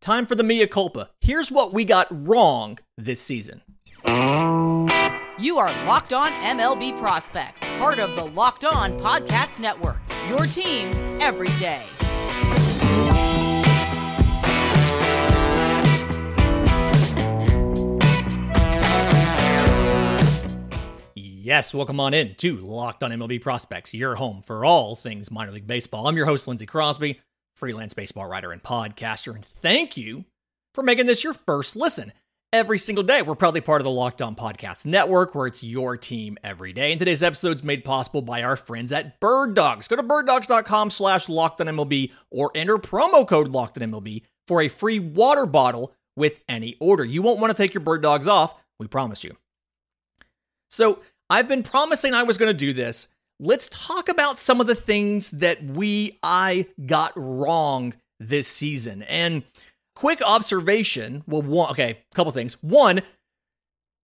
Time for the mea culpa. Here's what we got wrong this season. You are Locked On MLB Prospects, part of the Locked On Podcast Network. Your team every day. Yes, welcome on in to Locked On MLB Prospects, your home for all things minor league baseball. I'm your host, Lindsay Crosby, freelance baseball writer and podcaster, and thank you for making this your first listen every single day. We're proudly part of the Locked On Podcast Network, where it's your team every day. And today's episode is made possible by our friends at Bird Dogs. Go to birddogs.com slash MLB or enter promo code MLB for a free water bottle with any order. You won't want to take your bird dogs off, we promise you. So I've been promising I was going to do this. Let's talk about some of the things that we, I got wrong this season. And quick observation well, one, okay, a couple things. One,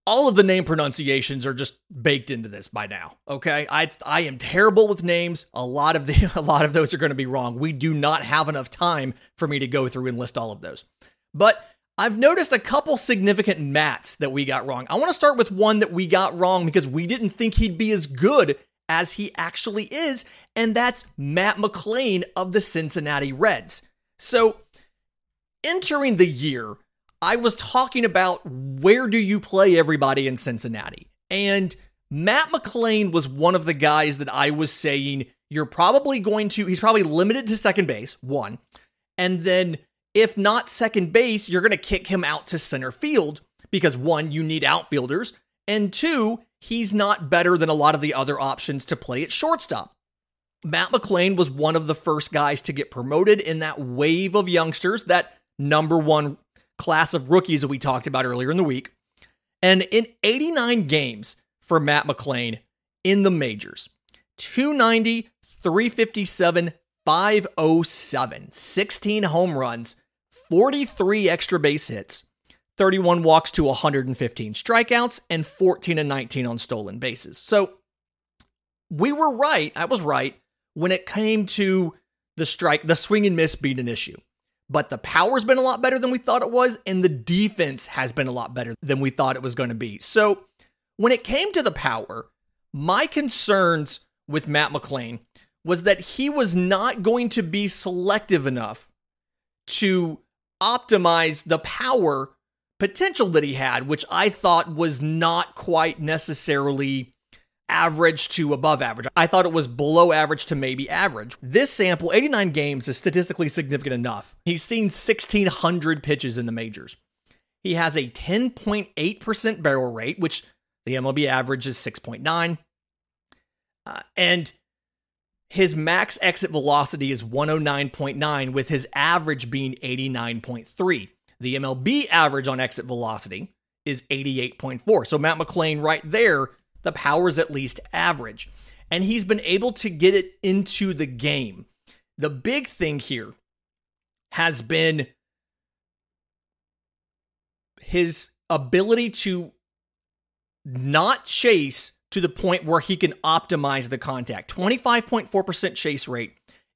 all of the name pronunciations are just baked into this by now. Okay, I I am terrible with names. A lot of the a lot of those are going to be wrong. We do not have enough time for me to go through and list all of those. But I've noticed a couple significant mats that we got wrong. I want to start with one that we got wrong because we didn't think he'd be as good as he actually is, and that's Matt McLain of the Cincinnati Reds. So, entering the year, I was talking about where do you play everybody in Cincinnati? And Matt McLain was one of the guys that I was saying you're probably going to, he's probably limited to second base, one. And then if not second base, you're going to kick him out to center field because one, you need outfielders, and two, he's not better than a lot of the other options to play at shortstop. Matt McLain was one of the first guys to get promoted in that wave of youngsters, that number one class of rookies that we talked about earlier in the week. And in 89 games for Matt McLain in the majors, 290, 357, 507, 16 home runs, 43 extra base hits, 31 walks to 115 strikeouts, and 14 and 19 on stolen bases. So we were right. I was right when it came to the strike, the swing and miss being an issue. But the power's been a lot better than we thought it was, and the defense has been a lot better than we thought it was going to be. So when it came to the power, my concerns with Matt McLain was that he was not going to be selective enough to optimize the power potential that he had, which I thought was not quite necessarily average to above average. I thought it was below average to maybe average. This sample, 89 games, is statistically significant enough. He's seen 1,600 pitches in the majors. He has a 10.8% barrel rate, which the MLB average is 6.9. Uh, and his max exit velocity is 109.9, with his average being 89.3. The MLB average on exit velocity is 88.4. So Matt McLain, right there, the power is at least average. And he's been able to get it into the game. The big thing here has been his ability to not chase to the point where he can optimize the contact. 25.4% chase rate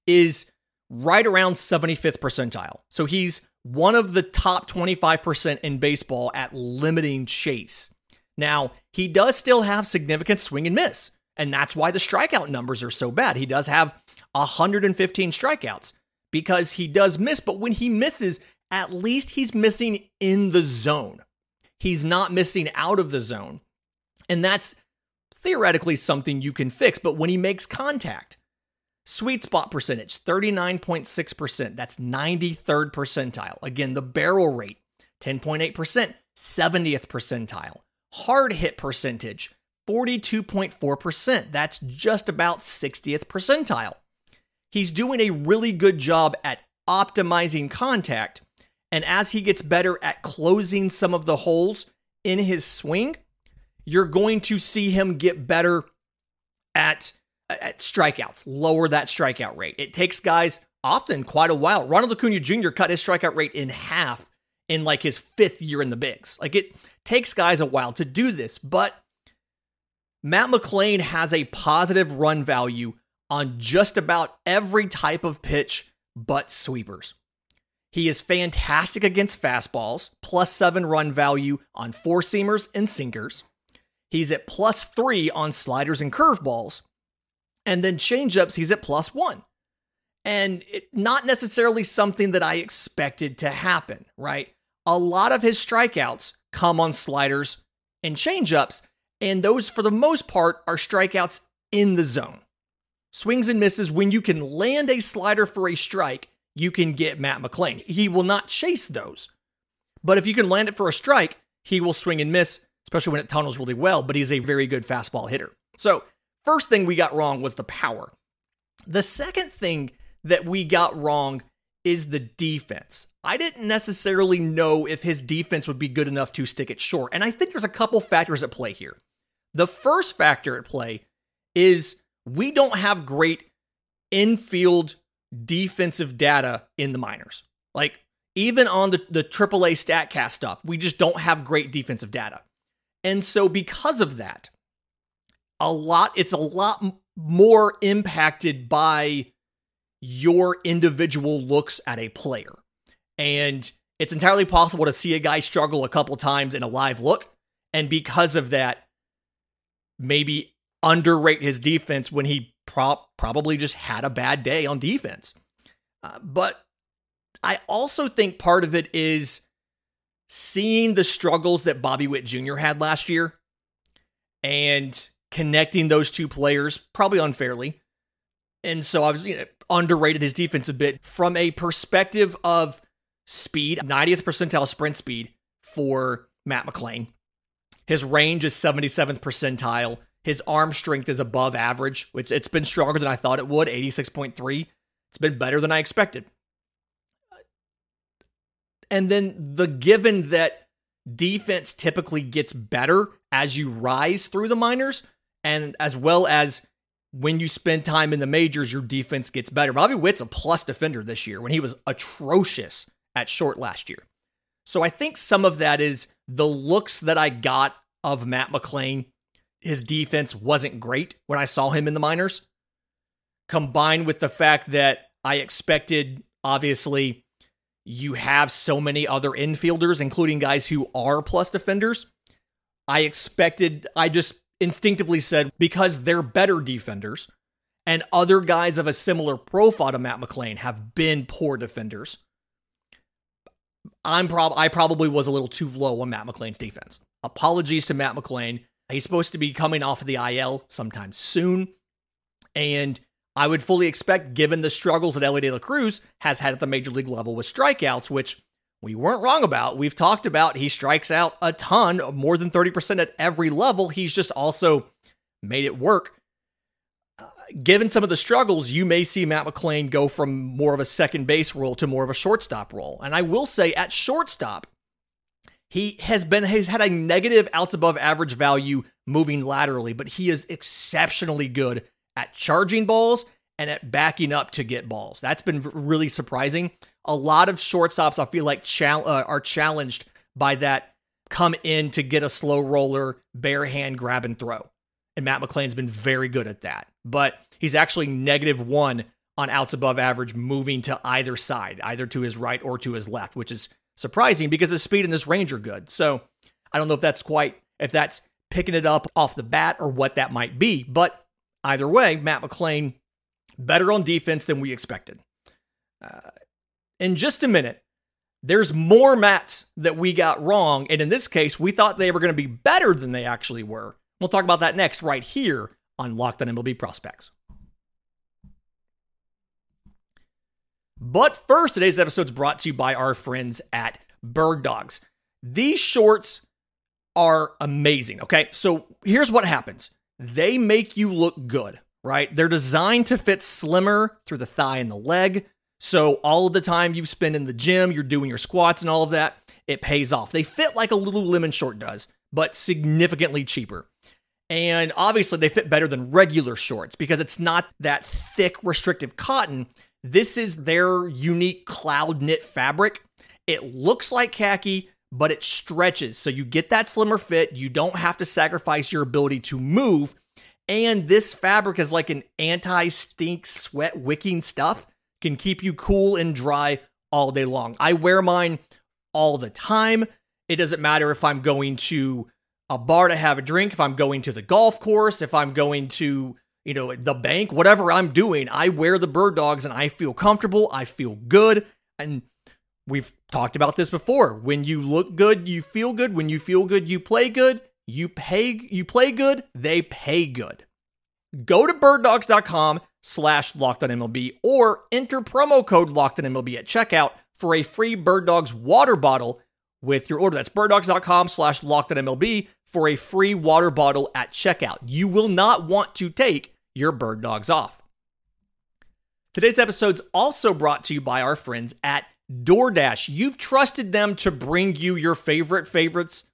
is right around 75th percentile. So he's one of the top 25% in baseball at limiting chase. Now, he does still have significant swing and miss, and that's why the strikeout numbers are so bad. He does have 115 strikeouts because he does miss, but when he misses, at least he's missing in the zone. He's not missing out of the zone. And that's theoretically something you can fix, but when he makes contact, sweet spot percentage 39.6%, that's 93rd percentile. Again, the barrel rate 10.8%, 70th percentile. Hard hit percentage 42.4%, that's just about 60th percentile. He's doing a really good job at optimizing contact, and as he gets better at closing some of the holes in his swing, you're going to see him get better at at strikeouts, lower that strikeout rate. It takes guys often quite a while. Ronald Acuna Jr. cut his strikeout rate in half in like his fifth year in the bigs. Like it takes guys a while to do this, but Matt McLain has a positive run value on just about every type of pitch but sweepers. He is fantastic against fastballs, plus seven run value on four seamers and sinkers. He's at plus three on sliders and curveballs. And then changeups, he's at plus one. And it, not necessarily something that I expected to happen, right? A lot of his strikeouts come on sliders and changeups, and those, for the most part, are strikeouts in the zone. Swings and misses when you can land a slider for a strike you can get Matt McLain. He will not chase those. But if you can land it for a strike, he will swing and miss, especially when it tunnels really well, but he's a very good fastball hitter. So, first thing we got wrong was the power. The second thing that we got wrong is the defense. I didn't necessarily know if his defense would be good enough to stick it short. And I think there's a couple factors at play here. The first factor at play is we don't have great infield defensive data in the minors. Like even on the, the AAA StatCast stuff, we just don't have great defensive data. And so because of that, a lot it's a lot more impacted by your individual looks at a player. And it's entirely possible to see a guy struggle a couple times in a live look and because of that maybe underrate his defense when he pro- probably just had a bad day on defense. Uh, but I also think part of it is seeing the struggles that Bobby Witt Jr. had last year and connecting those two players, probably unfairly. And so I was you know, underrated his defense a bit from a perspective of speed, 90th percentile sprint speed for Matt McLain. His range is 77th percentile. His arm strength is above average, which it's been stronger than I thought it would, 86.3. It's been better than I expected. And then the given that defense typically gets better as you rise through the minors, and as well as when you spend time in the majors, your defense gets better. Bobby Witt's a plus defender this year when he was atrocious at short last year. So I think some of that is the looks that I got of Matt McLain. his defense wasn't great when I saw him in the minors, combined with the fact that I expected, obviously, you have so many other infielders, including guys who are plus defenders. I expected, I just instinctively said, because they're better defenders, and other guys of a similar profile to Matt McLain have been poor defenders. I'm prob I probably was a little too low on Matt McLain's defense. Apologies to Matt McLain. He's supposed to be coming off of the IL sometime soon. And I would fully expect, given the struggles that Elly De La Cruz has had at the major league level with strikeouts, which we weren't wrong about. We've talked about he strikes out a ton, more than 30% at every level. He's just also made it work. Uh, given some of the struggles, you may see Matt McLain go from more of a second base role to more of a shortstop role. And I will say at shortstop, he has been he's had a negative outs above average value moving laterally, but he is exceptionally good at charging balls and at backing up to get balls. That's been really surprising. A lot of shortstops I feel like chal- uh, are challenged by that come in to get a slow roller, bare hand grab and throw. And Matt McLain's been very good at that. But he's actually negative 1 on outs above average moving to either side, either to his right or to his left, which is surprising because his speed and his range are good. So I don't know if that's quite, if that's picking it up off the bat or what that might be. But either way, Matt McLain better on defense than we expected. Uh, in just a minute, there's more mats that we got wrong. And in this case, we thought they were going to be better than they actually were. We'll talk about that next, right here on Locked on MLB Prospects. But first, today's episode is brought to you by our friends at Bird Dogs. These shorts are amazing. Okay, so here's what happens they make you look good, right? They're designed to fit slimmer through the thigh and the leg. So all of the time you've spent in the gym, you're doing your squats and all of that, it pays off. They fit like a Lululemon short does, but significantly cheaper. And obviously, they fit better than regular shorts because it's not that thick, restrictive cotton. This is their unique cloud knit fabric. It looks like khaki, but it stretches. So you get that slimmer fit. You don't have to sacrifice your ability to move. And this fabric is like an anti stink, sweat wicking stuff, can keep you cool and dry all day long. I wear mine all the time. It doesn't matter if I'm going to a bar to have a drink, if I'm going to the golf course, if I'm going to, you know, the bank, whatever I'm doing, I wear the bird dogs and I feel comfortable. I feel good. And we've talked about this before. When you look good, you feel good. When you feel good, you play good. You pay you play good, they pay good. Go to birddogs.com slash MLB or enter promo code MLB at checkout for a free Bird Dogs water bottle with your order. That's birddogs.com slash MLB for a free water bottle at checkout. You will not want to take your bird dogs off. Today's episode is also brought to you by our friends at DoorDash. You've trusted them to bring you your favorite favorites.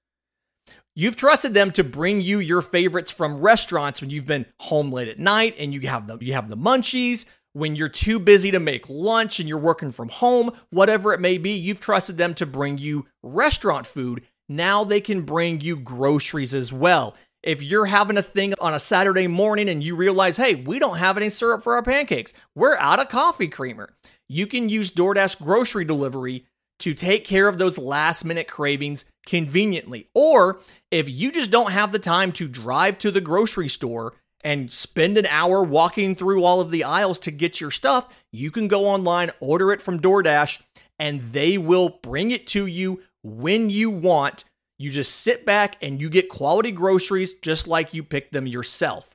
You've trusted them to bring you your favorites from restaurants when you've been home late at night and you have the you have the munchies, when you're too busy to make lunch and you're working from home, whatever it may be, you've trusted them to bring you restaurant food. Now they can bring you groceries as well. If you're having a thing on a Saturday morning and you realize, hey, we don't have any syrup for our pancakes, we're out of coffee creamer, you can use DoorDash grocery delivery to take care of those last minute cravings conveniently. Or if you just don't have the time to drive to the grocery store and spend an hour walking through all of the aisles to get your stuff, you can go online, order it from DoorDash, and they will bring it to you when you want. You just sit back and you get quality groceries just like you picked them yourself.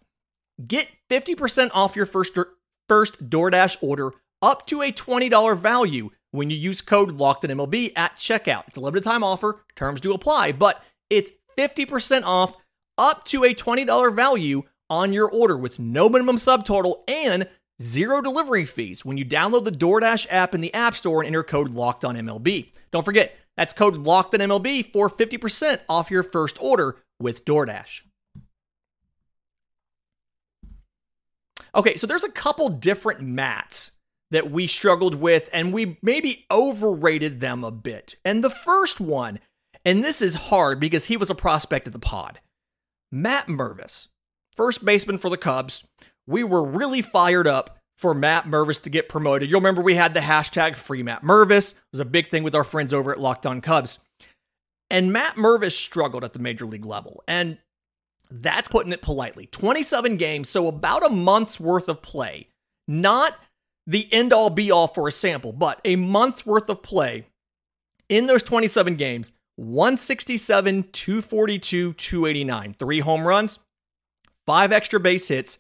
Get 50% off your first, first DoorDash order up to a $20 value when you use code LOCKEDONMLB at checkout. It's a limited time offer, terms do apply, but it's 50% off up to a $20 value on your order with no minimum subtotal and zero delivery fees when you download the DoorDash app in the App Store and enter code Locked on MLB. Don't forget, that's code Locked on MLB for 50% off your first order with DoorDash. Okay, so there's a couple different mats that we struggled with and we maybe overrated them a bit. And the first one, and this is hard because he was a prospect of the pod, Matt Mervis first baseman for the Cubs. We were really fired up for Matt Mervis to get promoted. You'll remember we had the hashtag free Matt Mervis. It was a big thing with our friends over at Locked On Cubs. And Matt Mervis struggled at the major league level. And that's putting it politely. 27 games, so about a month's worth of play. Not the end all be all for a sample, but a month's worth of play in those 27 games 167, 242, 289. Three home runs, five extra base hits,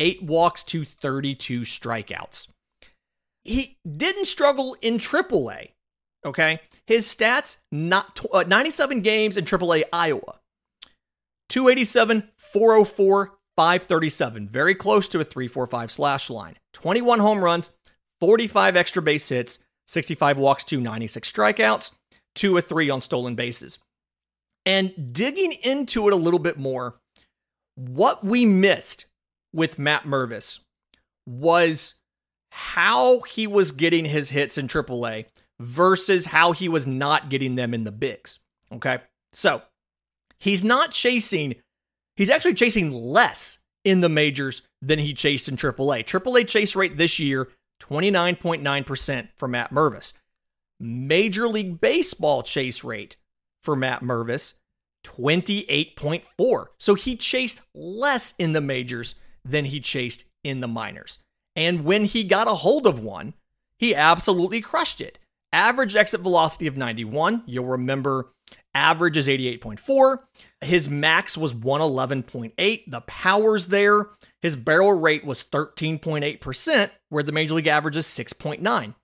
eight walks to 32 strikeouts. He didn't struggle in AAA. Okay. His stats, not uh, 97 games in AAA Iowa. 287, 404, 537. Very close to a 345 slash line. 21 home runs, 45 extra base hits, 65 walks to 96 strikeouts, 2 or 3 on stolen bases. And digging into it a little bit more, what we missed with Matt Mervis was how he was getting his hits in AAA versus how he was not getting them in the bigs. Okay. So he's not chasing, he's actually chasing less in the majors than he chased in AAA. AAA chase rate this year, 29.9% for Matt Mervis. Major League Baseball chase rate for Matt Mervis, 28.4. So he chased less in the majors than he chased in the minors. And when he got a hold of one, he absolutely crushed it. Average exit velocity of 91. You'll remember average is 88.4. His max was 111.8. The power's there. His barrel rate was 13.8%, where the major league average is 6.9.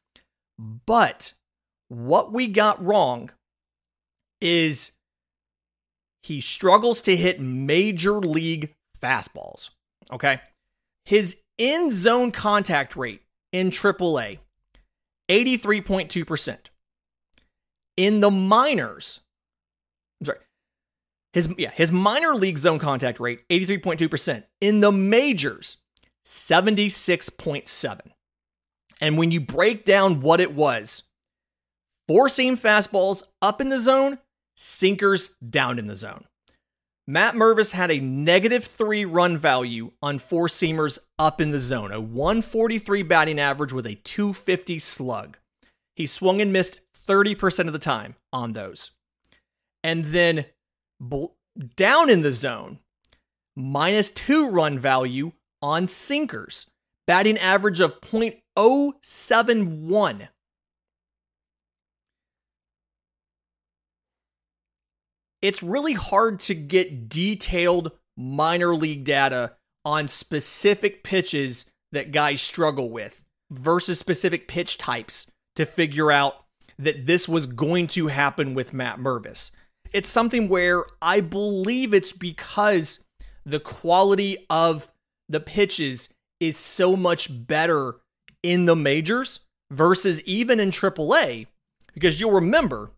But what we got wrong is he struggles to hit major league fastballs. Okay. His in zone contact rate in AAA, 83.2%. In the minors, I'm sorry, his, yeah, his minor league zone contact rate, 83.2%. In the majors, 76.7. And when you break down what it was, four seam fastballs up in the zone, sinkers down in the zone. Matt Mervis had a negative three run value on four seamers up in the zone, a 143 batting average with a 250 slug. He swung and missed 30% of the time on those. And then down in the zone, minus two run value on sinkers, batting average of 0.071. It's really hard to get detailed minor league data on specific pitches that guys struggle with versus specific pitch types to figure out that this was going to happen with Matt Mervis. It's something where I believe it's because the quality of the pitches is so much better in the majors versus even in AAA. Because you'll remember,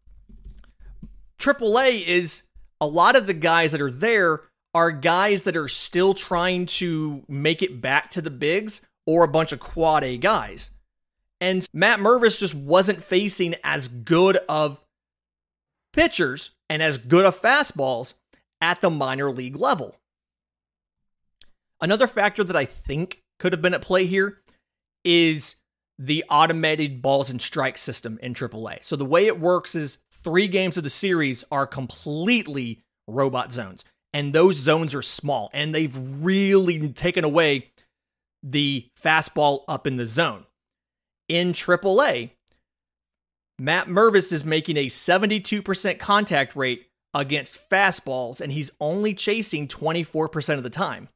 AAA is a lot of the guys that are there are guys that are still trying to make it back to the bigs or a bunch of quad A guys. And Matt Mervis just wasn't facing as good of pitchers and as good of fastballs at the minor league level. Another factor that I think could have been at play here is the automated balls and strikes system in AAA. So the way it works is three games of the series are completely robot zones, and those zones are small, and they've really taken away the fastball up in the zone. In AAA, Matt Mervis is making a 72% contact rate against fastballs, and he's only chasing 24% of the time.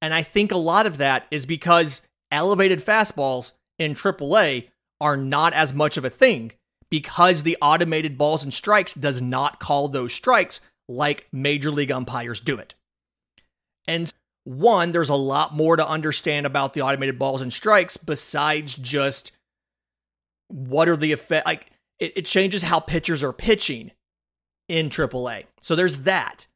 And I think a lot of that is because elevated fastballs in AAA are not as much of a thing because the automated balls and strikes does not call those strikes like major league umpires do it. And one, there's a lot more to understand about the automated balls and strikes besides just what are the effect like it, it changes how pitchers are pitching in AAA. So there's that.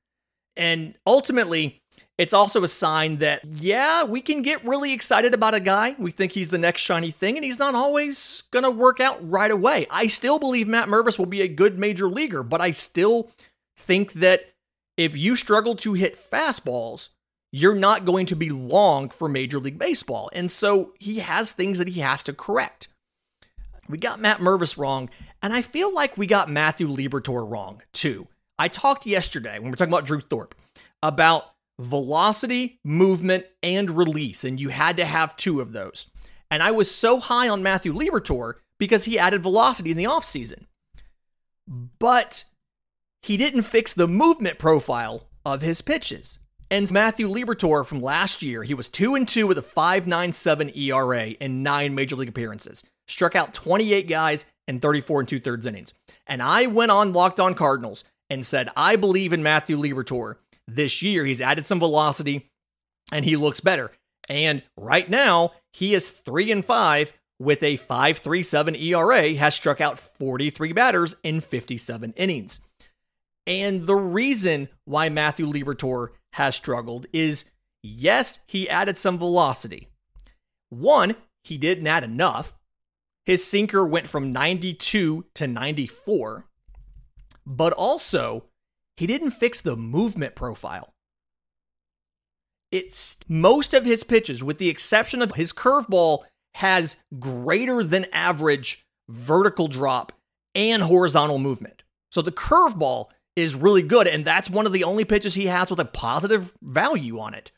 And ultimately, it's also a sign that, yeah, we can get really excited about a guy. We think he's the next shiny thing, and he's not always going to work out right away. I still believe Matt Mervis will be a good major leaguer, but I still think that if you struggle to hit fastballs, you're not going to be long for Major League Baseball. And so he has things that he has to correct. We got Matt Mervis wrong, and I feel like we got Matthew Liberatore wrong too. I talked yesterday when we are talking about Drew Thorpe about velocity, movement, and release. And you had to have two of those. And I was so high on Matthew Liberatore because he added velocity in the offseason. But he didn't fix the movement profile of his pitches. And Matthew Liberatore from last year, he was 2 and 2 with a 5.97 ERA in 9 major league appearances. Struck out 28 guys in 34 and 2 thirds innings. And I went on Locked On Cardinals and said, I believe in Matthew Liberatore this year. He's added some velocity and he looks better. And right now, he is 3 and 5 with a 5.37 ERA, has struck out 43 batters in 57 innings. And the reason why Matthew Liberatore has struggled is yes, he added some velocity. One, he didn't add enough. His sinker went from 92 to 94. But also, he didn't fix the movement profile. It's most of his pitches, with the exception of his curveball, has greater than average vertical drop and horizontal movement. So the curveball is really good, and that's one of the only pitches he has with a positive value on it.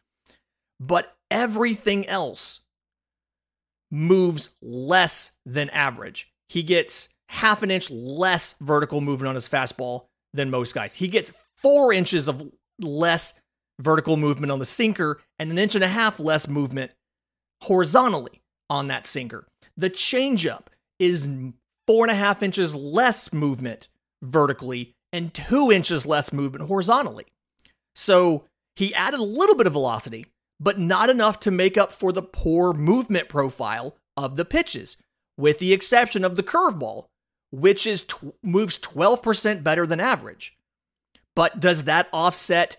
But everything else moves less than average. He gets half an inch less vertical movement on his fastball than most guys. He gets four inches of less vertical movement on the sinker and an inch and a half less movement horizontally on that sinker. The changeup is four and a half inches less movement vertically and two inches less movement horizontally. So he added a little bit of velocity, but not enough to make up for the poor movement profile of the pitches, with the exception of the curveball, which is t- moves 12% better than average. But does that offset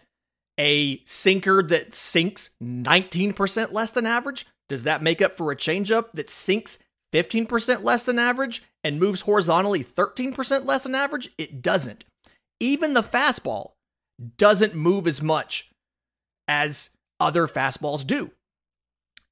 a sinker that sinks 19% less than average? Does that make up for a changeup that sinks 15% less than average and moves horizontally 13% less than average? It doesn't. Even the fastball doesn't move as much as other fastballs do.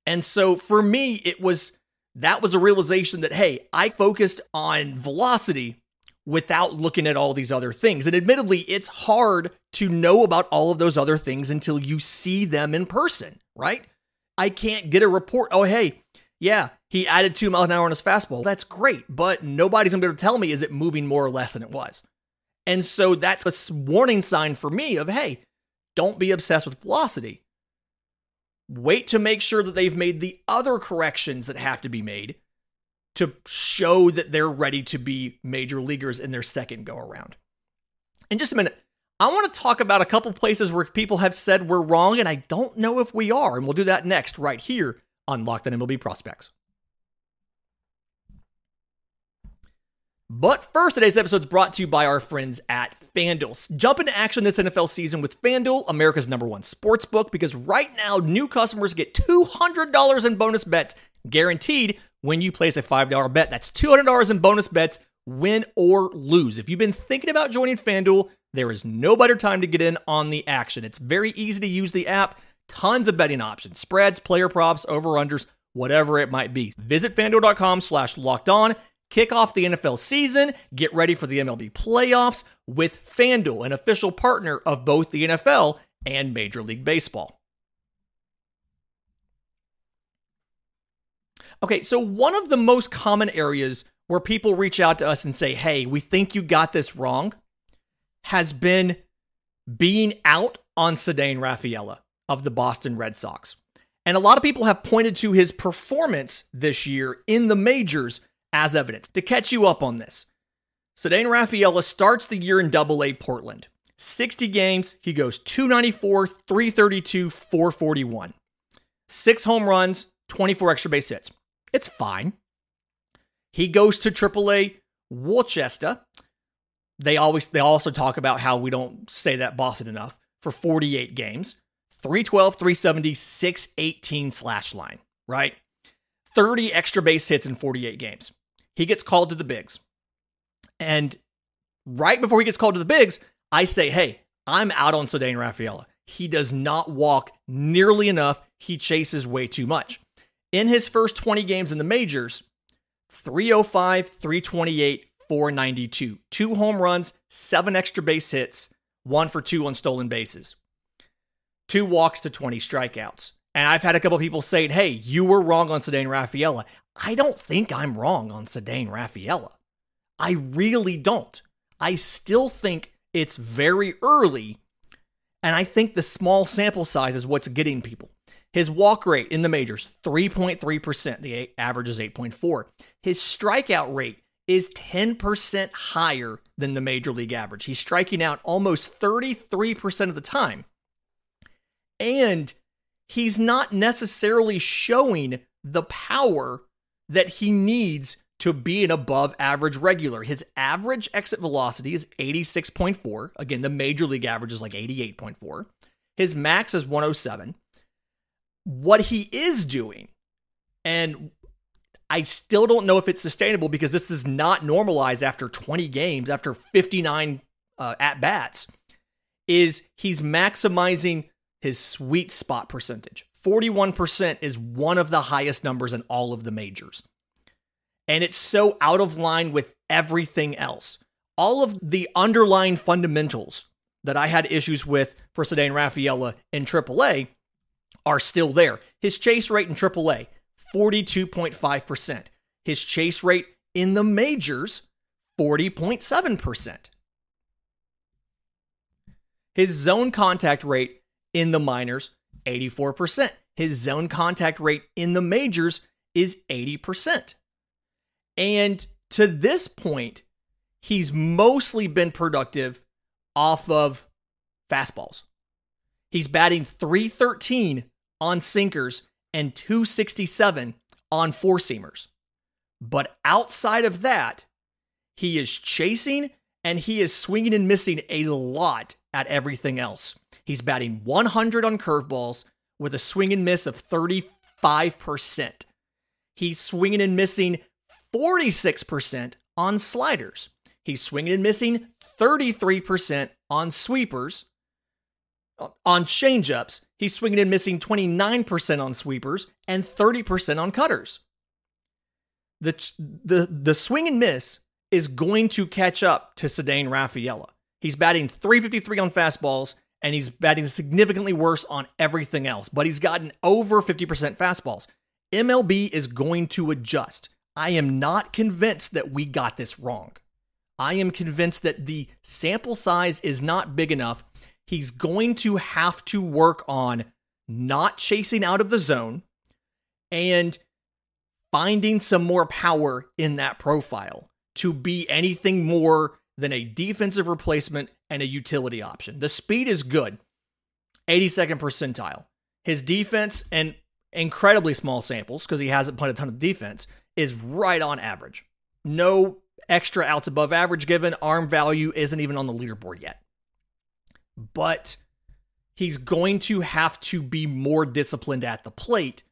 And so for me, it was that was a realization that, hey, I focused on velocity without looking at all these other things. And admittedly, it's hard to know about all of those other things until you see them in person, right? I can't get a report. Oh, hey, yeah, he added two miles an hour on his fastball. That's great, but nobody's gonna be able to tell me is it moving more or less than it was. And so that's a warning sign for me of hey, don't be obsessed with velocity. Wait to make sure that they've made the other corrections that have to be made to show that they're ready to be major leaguers in their second go around. In just a minute, I want to talk about a couple places where people have said we're wrong, and I don't know if we are. And we'll do that next, right here on Locked on MLB Prospects. But first, today's episode is brought to you by our friends at FanDuel. Jump into action this NFL season with FanDuel, America's number one sports book, because right now, new customers get $200 in bonus bets guaranteed when you place a $5 bet. That's $200 in bonus bets, win or lose. If you've been thinking about joining FanDuel, there is no better time to get in on the action. It's very easy to use the app, tons of betting options, spreads, player props, over-unders, whatever it might be. Visit fanduel.com slash locked on Kick off the NFL season, get ready for the MLB playoffs with FanDuel, an official partner of both the NFL and Major League Baseball. Okay, so one of the most common areas where people reach out to us and say, hey, we think you got this wrong, has been being out on Ceddanne Rafaela of the Boston Red Sox. And a lot of people have pointed to his performance this year in the majors as evidence. To catch you up on this, Ceddanne Rafaela starts the year in Double A Portland. 60 games, he goes 294, 332, 441. Six home runs, 24 extra base hits. It's fine. He goes to AAA Worcester. They always they also talk about how we don't say that Boston enough for 48 games. 312, 370, 618 slash line, right? 30 extra base hits in 48 games. He gets called to the bigs. And right before he gets called to the bigs, I say, hey, I'm out on Ceddanne Rafaela. He does not walk nearly enough. He chases way too much. In his first 20 games in the majors, 305, 328, 492. Two home runs, seven extra base hits, one for two on stolen bases. Two walks to 20 strikeouts. And I've had a couple people saying, hey, you were wrong on Ceddanne Rafaela. I don't think I'm wrong on Ceddanne Rafaela. I really don't. I still think it's very early, and I think the small sample size is what's getting people. His walk rate in the majors, 3.3%. The average is 8.4. His strikeout rate is 10% higher than the major league average. He's striking out almost 33% of the time. And he's not necessarily showing the power that he needs to be an above average regular. His average exit velocity is 86.4. Again, the major league average is like 88.4. His max is 107. What he is doing, and I still don't know if it's sustainable because this is not normalized after 20 games, after 59 uh, at bats, is he's maximizing his sweet spot percentage. 41% is one of the highest numbers in all of the majors. And it's so out of line with everything else. All of the underlying fundamentals that I had issues with for Ceddanne Rafaela in AAA are still there. His chase rate in AAA, 42.5%. His chase rate in the majors, 40.7%. His zone contact rate in the minors, 84%. His zone contact rate in the majors is 80%. And to this point, he's mostly been productive off of fastballs. He's batting 313 on sinkers and 267 on four seamers. But outside of that, he is chasing and he is swinging and missing a lot at everything else. He's batting 100 on curveballs with a swing and miss of 35%. He's swinging and missing 46% on sliders. He's swinging and missing 33% on sweepers. Uh, on changeups, he's swinging and missing 29% on sweepers and 30% on cutters. the the the swing and miss is going to catch up to Ceddanne Rafaela. He's batting 353 on fastballs and he's batting significantly worse on everything else, but he's gotten over 50% fastballs. MLB is going to adjust. I am not convinced that we got this wrong. I am convinced that the sample size is not big enough. He's going to have to work on not chasing out of the zone and finding some more power in that profile to be anything more than a defensive replacement and a utility option. The speed is good, 82nd percentile. His defense and incredibly small samples because he hasn't played a ton of defense is right on average. No extra outs above average given. Arm value isn't even on the leaderboard yet. But he's going to have to be more disciplined at the plate.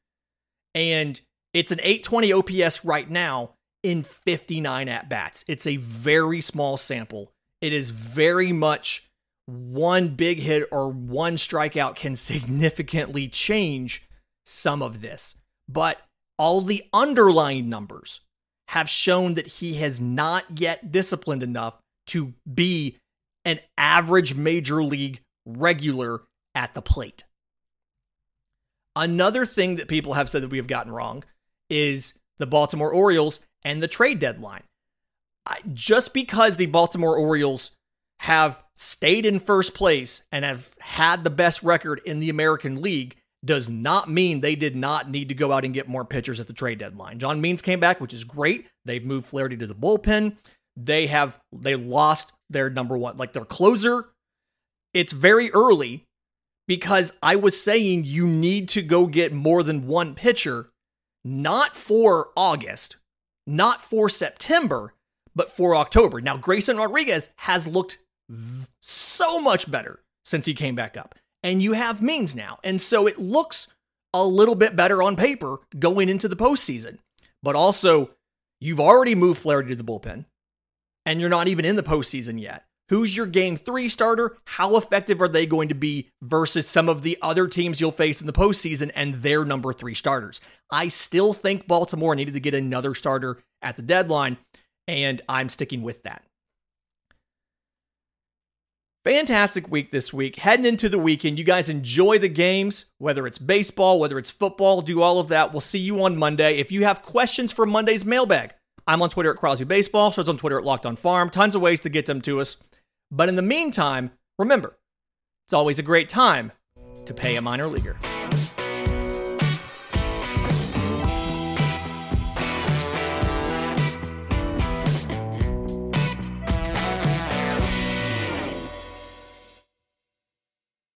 And it's an 820 OPS right now in 59 at bats. It's a very small sample. It is very much one big hit or one strikeout can significantly change some of this. But all the underlying numbers have shown that he has not yet disciplined enough to be an average major league regular at the plate. Another thing that people have said that we have gotten wrong is the Baltimore Orioles and the trade deadline. Just because the Baltimore Orioles have stayed in first place and have had the best record in the American League does not mean they did not need to go out and get more pitchers at the trade deadline. John Means came back, which is great. They've moved Flaherty to the bullpen. They have they lost their number one, like their closer. It's very early because I was saying you need to go get more than one pitcher, not for August, not for September, but for October. Now, Grayson Rodriguez has looked so much better since he came back up and you have Means now. And so it looks a little bit better on paper going into the postseason. But also, you've already moved Flaherty to the bullpen, and you're not even in the postseason yet. Who's your game three starter? How effective are they going to be versus some of the other teams you'll face in the postseason and their number three starters? I still think Baltimore needed to get another starter at the deadline, and I'm sticking with that. Fantastic week this week. Heading into the weekend, you guys enjoy the games, whether it's baseball, whether it's football, do all of that. We'll see you on Monday. If you have questions for Monday's mailbag, I'm on Twitter at Crosby Baseball. Show's on Twitter at Locked On Farm. Tons of ways to get them to us. But in the meantime, remember, it's always a great time to pay a minor leaguer.